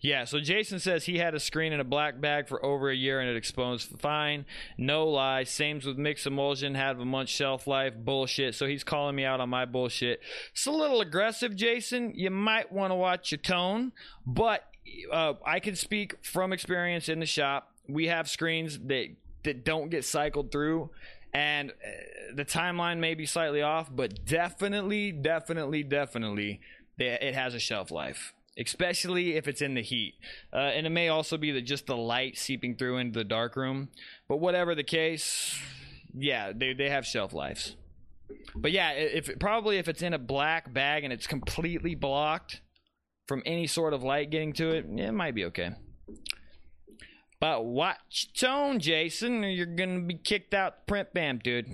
Yeah, so Jason says he had a screen in a black bag for over a year and it exposed fine. No lie. Same with mixed emulsion, had a month shelf life. Bullshit. So he's calling me out on my bullshit. It's a little aggressive, Jason. You might want to watch your tone, but uh, I can speak from experience in the shop. We have screens that that don't get cycled through and uh, the timeline may be slightly off, but definitely, definitely, definitely, it has a shelf life especially if it's in the heat. Uh, and it may also be that just the light seeping through into the dark room. But whatever the case, yeah, they they have shelf lives. But yeah, if probably if it's in a black bag and it's completely blocked from any sort of light getting to it, it might be okay. But watch tone, Jason, or you're gonna be kicked out print bam, dude.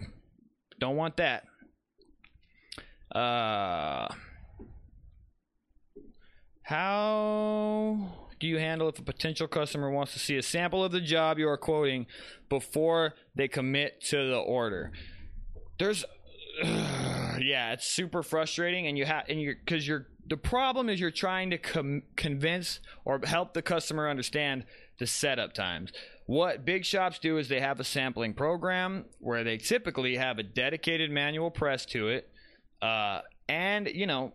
Don't want that. Uh how do you handle if a potential customer wants to see a sample of the job you are quoting before they commit to the order? There's yeah, it's super frustrating and you have and you're cuz you're the problem is you're trying to com- convince or help the customer understand the setup times. What big shops do is they have a sampling program where they typically have a dedicated manual press to it, uh, and you know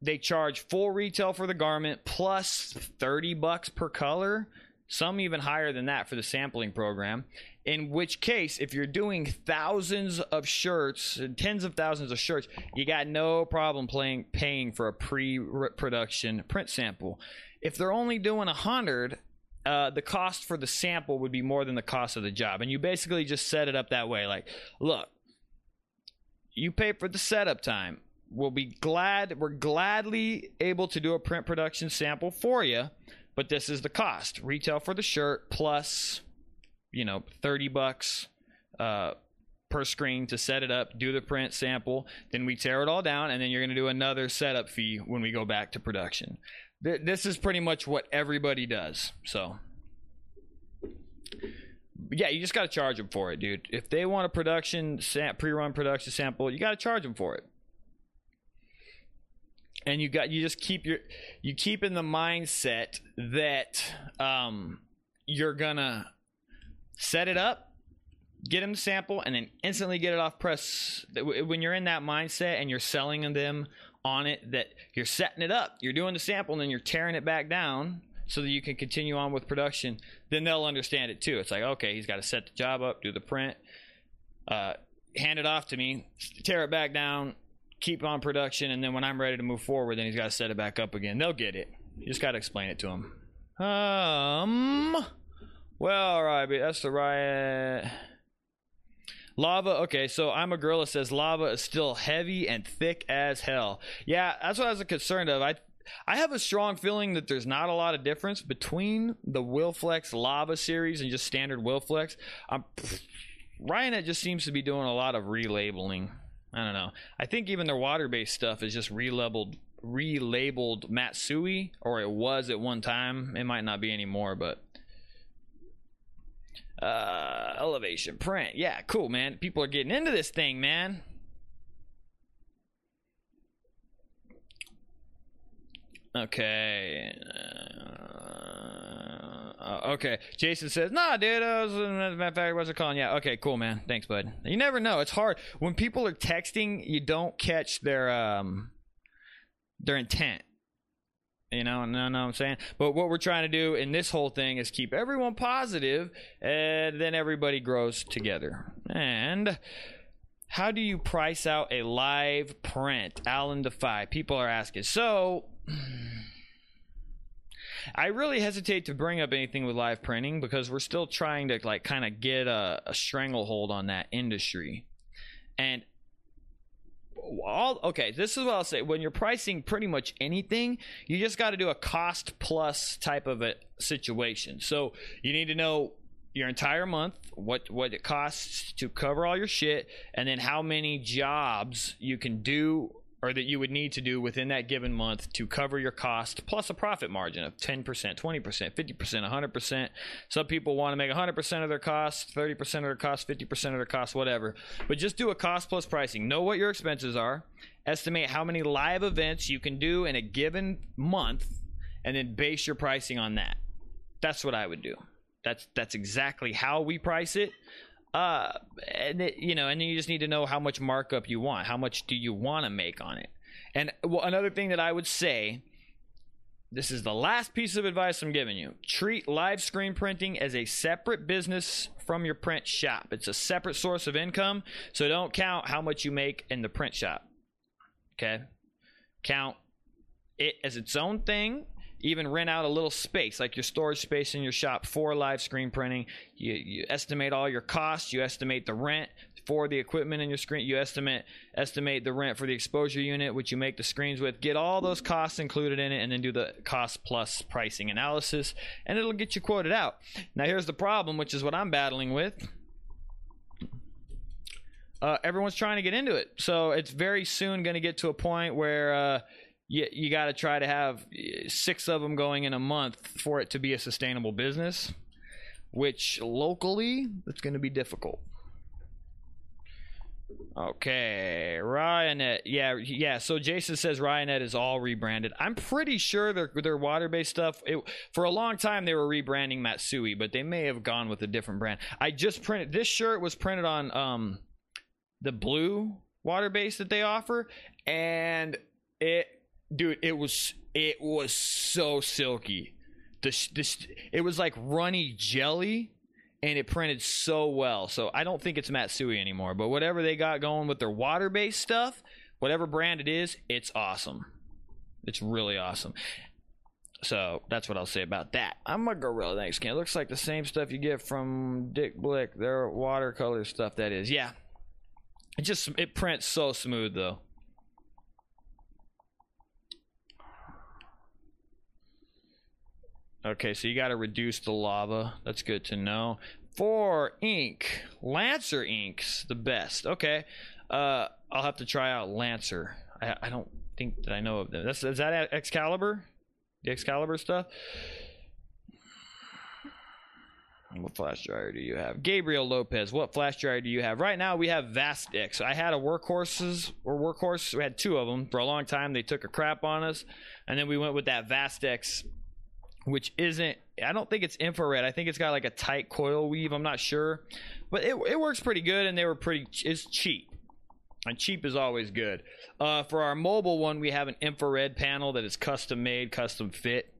they charge full retail for the garment plus 30 bucks per color some even higher than that for the sampling program. In which case if you're doing thousands of shirts tens of thousands of shirts you got no problem playing, paying for a pre-production print sample. If they're only doing a hundred uh, the cost for the sample would be more than the cost of the job. And you basically just set it up that way like look you pay for the setup time we'll be glad we're gladly able to do a print production sample for you but this is the cost. Retail for the shirt plus you know 30 bucks uh, per screen to set it up do the print sample then we tear it all down and then you're going to do another setup fee when we go back to production. Th- this is pretty much what everybody does so. Yeah, you just got to charge them for it, dude. If they want a production pre-run production sample, you got to charge them for it and you got you just keep your you keep in the mindset that um, you're gonna set it up get them the sample and then instantly get it off press. When you're in that mindset and you're selling them on it that you're setting it up you're doing the sample and then you're tearing it back down so that you can continue on with production then they'll understand it too. It's like okay he's got to set the job up do the print uh, hand it off to me tear it back down keep on production, and then when I'm ready to move forward, then he's got to set it back up again. They'll get it. You just got to explain it to them. Um. Well, all right, that's the right. Lava, okay, so I'm a gorilla says lava is still heavy and thick as hell. Yeah, that's what I was concerned of. I I have a strong feeling that there's not a lot of difference between the Wilflex Lava series and just standard Wilflex. I'm Ryonet just seems to be doing a lot of relabeling. I don't know. I think even their water-based stuff is just relabeled relabeled Matsui, or it was at one time. It might not be anymore, but uh, elevation print. Yeah, cool, man. People are getting into this thing, man. Okay. Uh, okay. Jason says, "Nah, dude. I was, matter of fact, what's it calling? Yeah. Okay. Cool, man. Thanks, bud. You never know. It's hard when people are texting. You don't catch their um their intent. You know, no, no, I'm saying. But what we're trying to do in this whole thing is keep everyone positive, and then everybody grows together. And how do you price out a live print? Alan Defy. People are asking. So. I really hesitate to bring up anything with live printing because we're still trying to like kind of get a, a stranglehold on that industry. And all okay, this is what I'll say. When you're pricing pretty much anything, you just got to do a cost plus type of a situation. So you need to know your entire month, what what it costs to cover all your shit, and then how many jobs you can do or that you would need to do within that given month to cover your cost plus a profit margin of 10%, 20%, 50%, 100%. Some people want to make 100% of their cost, 30% of their cost, 50% of their cost, whatever. But just do a cost plus pricing. Know what your expenses are, estimate how many live events you can do in a given month, and then base your pricing on that. That's what I would do. That's that's exactly how we price it. Uh, and it, you know, and you just need to know how much markup you want. How much do you want to make on it? And well, another thing that I would say, this is the last piece of advice I'm giving you. Treat live screen printing as a separate business from your print shop. It's a separate source of income, so don't count how much you make in the print shop. Okay? Count it as its own thing even rent out a little space like your storage space in your shop for live screen printing. You, you estimate all your costs you estimate the rent for the equipment in your screen you estimate estimate the rent for the exposure unit which you make the screens with. Get all those costs included in it and then do the cost plus pricing analysis and it'll get you quoted out. Now here's the problem which is what i'm battling with. Uh, everyone's trying to get into it. So it's very soon going to get to a point where uh, you, you got to try to have six of them going in a month for it to be a sustainable business, which locally it's going to be difficult. Okay, Ryonet. Yeah, yeah. So Jason says Ryonet is all rebranded. I'm pretty sure their their water based stuff. It, for a long time they were rebranding Matsui, but they may have gone with a different brand. I just printed this shirt was printed on um the blue water base that they offer, and it, dude, it was it was so silky. This this it was like runny jelly and it printed so well. So I don't think it's Matsui anymore, but whatever they got going with their water based stuff, whatever brand it is, it's awesome. It's really awesome. So that's what I'll say about that. I'm a gorilla thanks can. It looks like the same stuff you get from Dick Blick. Their watercolor stuff that is. Yeah. It just it prints so smooth though. Okay, so you got to reduce the lava. That's good to know. For ink, Lancer inks the best. Okay, uh, I'll have to try out Lancer. I, I don't think that I know of them. That's is that Excalibur, the Excalibur stuff. What flash dryer do you have? Gabriel Lopez, what flash dryer do you have? Right now we have Vastex. I had a workhorses or workhorse. We had two of them for a long time. They took a crap on us, and then we went with that Vastex which isn't I don't think it's infrared. I think it's got like a tight coil weave. I'm not sure, but it it works pretty good, and they were pretty. It's cheap, and cheap is always good. Uh, for our mobile one, we have an infrared panel that is custom made, custom fit,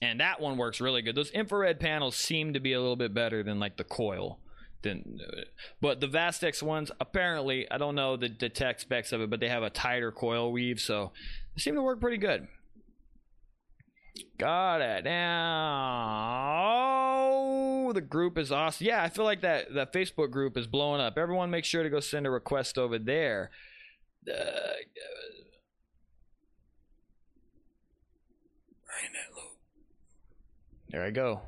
and that one works really good. Those infrared panels seem to be a little bit better than like the coil. Than, but the Vastex ones, apparently, I don't know the, the tech specs of it, but they have a tighter coil weave, so they seem to work pretty good. Got it. Now, oh, the group is awesome. Yeah, I feel like that that Facebook group is blowing up. Everyone, make sure to go send a request over there. Uh, there I go.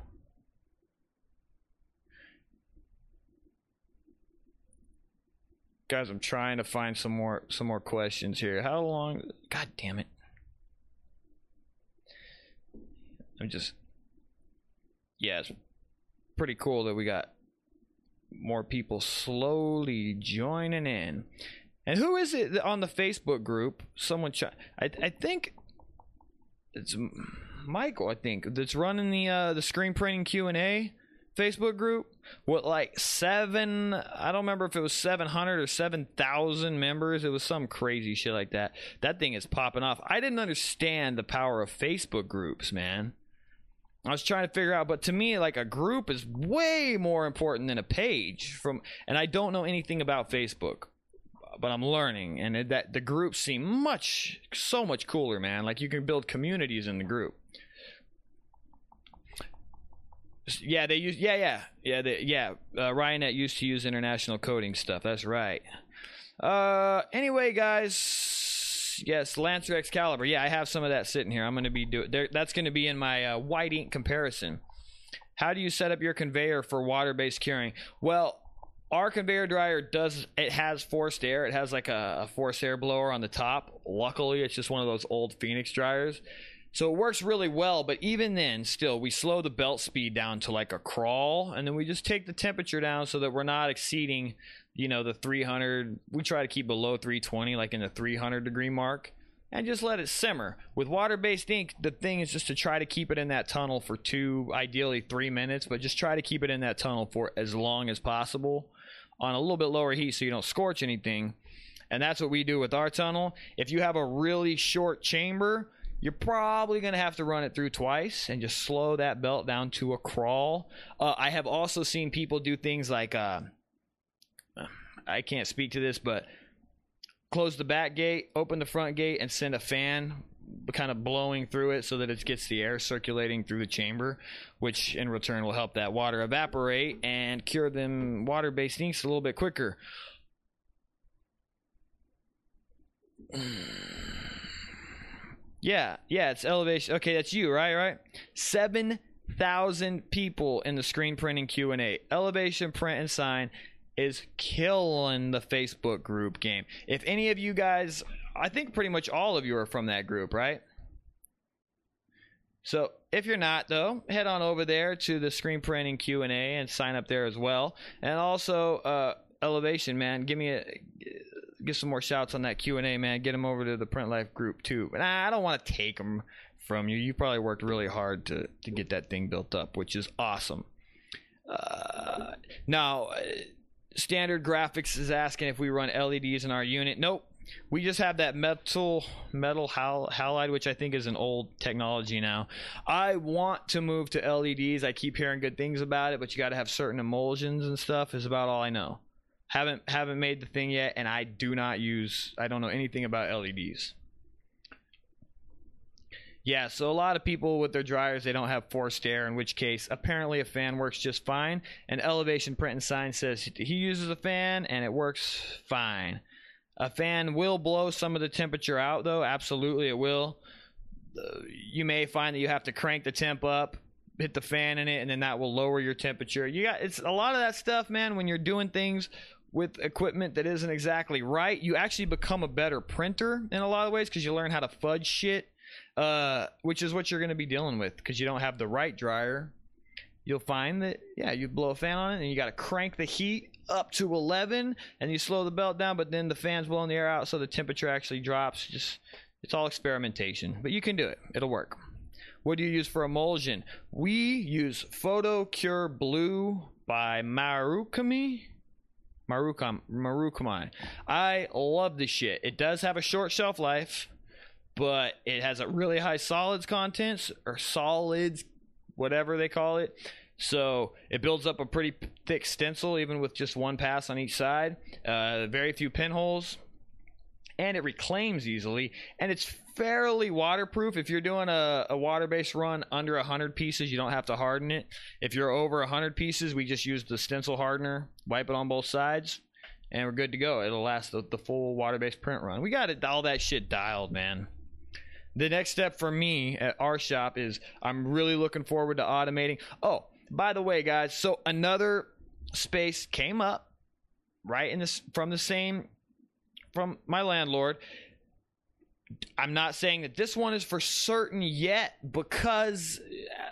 Guys, I'm trying to find some more some more questions here. How long? God damn it! I'm just, yeah, it's pretty cool that we got more people slowly joining in. And who is it on the Facebook group? Someone, ch- I, I think it's Michael. I think that's running the uh, the screen printing Q and A Facebook group. with like seven? I don't remember if it was seven hundred or seven thousand members. It was some crazy shit like that. That thing is popping off. I didn't understand the power of Facebook groups, man. I was trying to figure out, but to me, like a group is way more important than a page. From and I don't know anything about Facebook, but I'm learning, and it, that the groups seem much, so much cooler, man. Like you can build communities in the group. Yeah, they use. Yeah, yeah, yeah, they, yeah. Uh, Ryonet used to use international coating stuff. That's right. Uh, anyway, guys yes, Lancer Excalibur. Yeah, I have some of that sitting here. I'm going to be doing. That's going to be in my uh, white ink comparison. How do you set up your conveyor for water-based curing? Well, our conveyor dryer does. It has forced air. It has like a, a forced air blower on the top. Luckily, it's just one of those old Phoenix dryers. So it works really well, but even then, still, we slow the belt speed down to like a crawl, and then we just take the temperature down so that we're not exceeding you know, the 300. We try to keep below 320, like in the 300 degree mark, and just let it simmer. With water based ink, the thing is just to try to keep it in that tunnel for two, ideally three minutes, but just try to keep it in that tunnel for as long as possible on a little bit lower heat so you don't scorch anything. And that's what we do with our tunnel. If you have a really short chamber, you're probably going to have to run it through twice and just slow that belt down to a crawl. Uh, I have also seen people do things like uh, I can't speak to this, but close the back gate, open the front gate, and send a fan kind of blowing through it so that it gets the air circulating through the chamber, which in return will help that water evaporate and cure them water based inks a little bit quicker. Yeah, yeah, it's elevation. Okay, that's you, right? Right. Seven thousand people in the screen printing Q and A. Elevation print and sign is killing the Facebook group game. If any of you guys, I think pretty much all of you are from that group, right? So if you're not though, head on over there to the screen printing Q and A and sign up there as well. And also, uh, elevation, man. Give me a get some more shouts on that Q and A, man. Get them over to the Print Life group too. But I don't want to take them from you. You probably worked really hard to to get that thing built up, which is awesome. Uh, now, standard graphics is asking if we run LEDs in our unit. Nope. We just have that metal metal hal- halide, which I think is an old technology now. I want to move to LEDs. I keep hearing good things about it, but you got to have certain emulsions and stuff. Is about all I know. Haven't haven't made the thing yet, and I do not use. I don't know anything about LEDs. Yeah, so a lot of people with their dryers they don't have forced air, in which case apparently a fan works just fine. And Elevation Print and Sign says he uses a fan and it works fine. A fan will blow some of the temperature out, though. Absolutely, it will. Uh, you may find that you have to crank the temp up, hit the fan in it, and then that will lower your temperature. You got it's a lot of that stuff, man. When you're doing things with equipment that isn't exactly right, you actually become a better printer in a lot of ways because you learn how to fudge shit uh, which is what you're going to be dealing with because you don't have the right dryer. You'll find that yeah, you blow a fan on it and you got to crank the heat up to 11 and you slow the belt down, but then the fan's blowing the air out so the temperature actually drops. Just it's all experimentation, but you can do it. It'll work. What do you use for emulsion? We use Photo Cure Blue by Marukami. Marukam Marukamai. I love this shit. It does have a short shelf life but it has a really high solids contents or solids, whatever they call it. So it builds up a pretty thick stencil, even with just one pass on each side. Uh, very few pinholes, and it reclaims easily, and it's fairly waterproof. If you're doing a, a water-based run under 100 pieces, you don't have to harden it. If you're over 100 pieces, we just use the stencil hardener, wipe it on both sides, and we're good to go. It'll last the, the full water-based print run. We got it, all that shit dialed, man the next step for me at our shop is I'm really looking forward to automating. Oh, by the way, guys, so another space came up right in this from the same from my landlord. I'm not saying that this one is for certain yet because uh,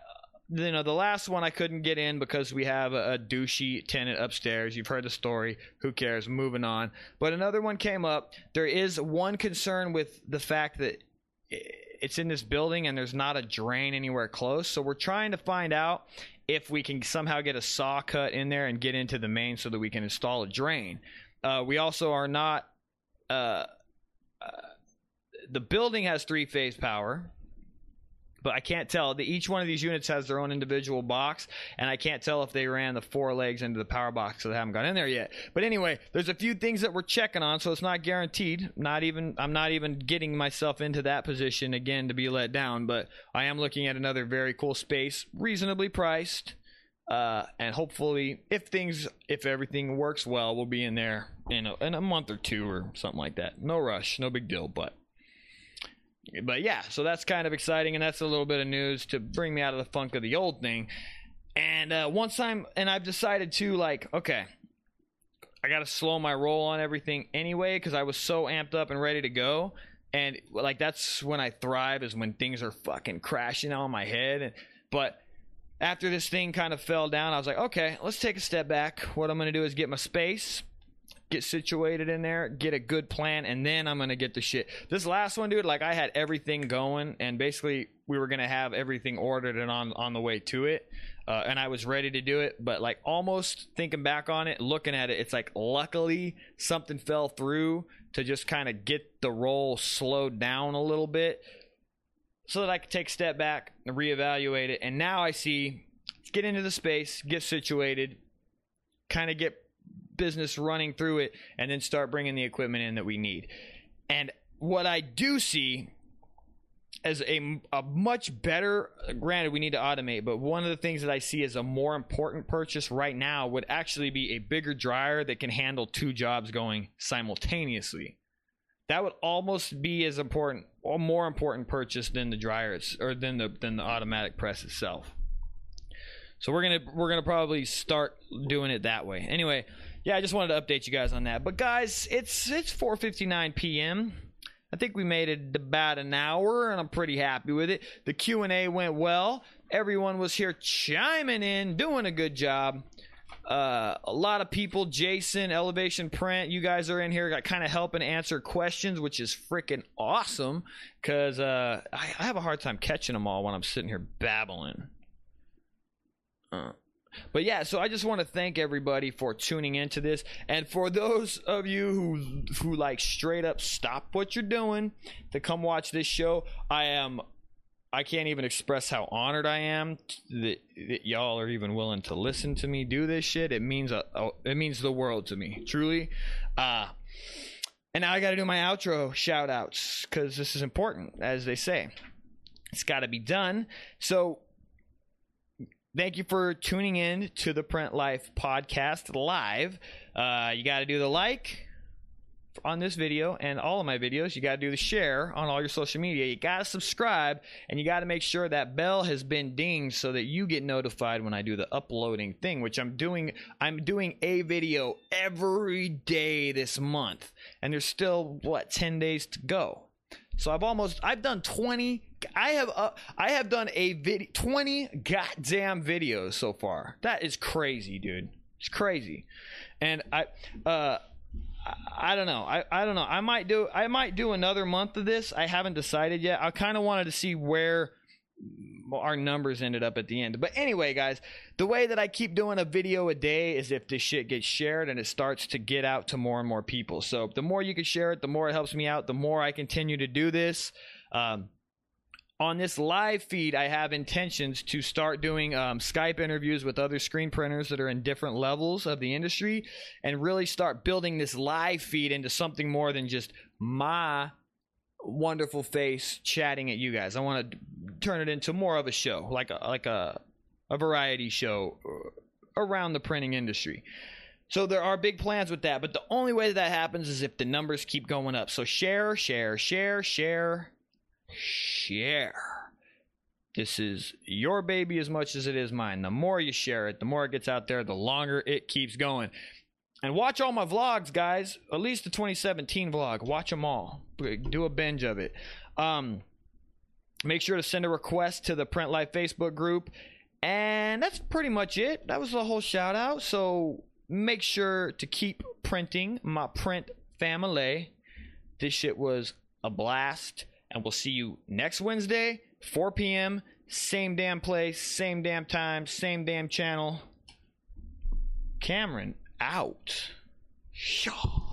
you know the last one I couldn't get in because we have a, a douchey tenant upstairs. You've heard the story. Who cares? Moving on. But another one came up. There is one concern with the fact that it's in this building and there's not a drain anywhere close. So we're trying to find out if we can somehow get a saw cut in there and get into the main so that we can install a drain. Uh, we also are not. Uh, uh, the building has three phase power but I can't tell. Each one of these units has their own individual box, and I can't tell if they ran the four legs into the power box, so they haven't gone in there yet. But anyway, there's a few things that we're checking on, so it's not guaranteed. Not even I'm not even getting myself into that position again to be let down. But I am looking at another very cool space, reasonably priced. Uh, and hopefully, if things, if everything works well, we'll be in there in a, in a month or two or something like that. No rush, no big deal, but but yeah, so that's kind of exciting, and that's a little bit of news to bring me out of the funk of the old thing. And uh, once I'm, and I've decided to like, okay, I got to slow my roll on everything anyway because I was so amped up and ready to go. And like that's when I thrive is when things are fucking crashing on my head. But after this thing kind of fell down, I was like, okay, let's take a step back. What I'm to do is get my space get situated in there, get a good plan, and then I'm gonna get the shit. This last one, dude, like I had everything going, and basically we were gonna have everything ordered and on on the way to it, uh, and I was ready to do it. But like almost thinking back on it, looking at it, it's like luckily something fell through to just kind of get the roll slowed down a little bit, so that I could take a step back and reevaluate it. And now I see, let's get into the space, get situated, kind of get business running through it and then start bringing the equipment in that we need. And what I do see as a, a much better granted we need to automate but one of the things that i see as a more important purchase right now would actually be a bigger dryer that can handle two jobs going simultaneously. That would almost be as important or more important purchase than the dryer or than the than the automatic press itself. So we're gonna we're gonna probably start doing it that way. Anyway yeah, I just wanted to update you guys on that. But guys, it's it's 4:59 p.m. I think we made it about an hour, and I'm pretty happy with it. The Q and A went well. Everyone was here chiming in, doing a good job. uh, a lot of people, Jason, Elevation Print, you guys are in here, got kind of helping answer questions, which is freaking awesome. Cause uh, I, I have a hard time catching them all when I'm sitting here babbling. Uh, but yeah, so I just want to thank everybody for tuning into this, and for those of you who who like straight up stop what you're doing to come watch this show. I am, I can't even express how honored I am that, that y'all are even willing to listen to me do this shit. It means a, a it means the world to me, truly. Uh and now I got to do my outro shout outs because this is important, as they say. It's got to be done. So thank you for tuning in to the Print Life podcast live. Uh, you got to do the like on this video and all of my videos. You got to do the share on all your social media. You got to subscribe and you got to make sure that bell has been dinged so that you get notified when I do the uploading thing, which I'm doing. I'm doing a video every day this month, and there's still what 10 days to go. So I've almost I've done 20 I have uh, I have done a video 20 goddamn videos so far. That is crazy, dude. It's crazy. And I uh I, I don't know. I, I don't know. I might do I might do another month of this. I haven't decided yet. I kind of wanted to see where our numbers ended up at the end. But anyway, guys, the way that I keep doing a video a day is if this shit gets shared and it starts to get out to more and more people. So the more you can share it, the more it helps me out, the more I continue to do this. Um, on this live feed, I have intentions to start doing um, Skype interviews with other screen printers that are in different levels of the industry and really start building this live feed into something more than just my wonderful face chatting at you guys. I want to turn it into more of a show, like a, like a, a variety show around the printing industry. So there are big plans with that, but the only way that, that happens is if the numbers keep going up. So share, share, share, share, share. This is your baby as much as it is mine. The more you share it, the more it gets out there, the longer it keeps going. And watch all my vlogs, guys. At least the 2017 vlog. Watch them all. Do a binge of it. Um, make sure to send a request to the Print Life Facebook group. And that's pretty much it. That was the whole shout out. So make sure to keep printing my print family. This shit was a blast. And we'll see you next Wednesday, 4 p.m., same damn place, same damn time, same damn channel. Cameron out. Shaw.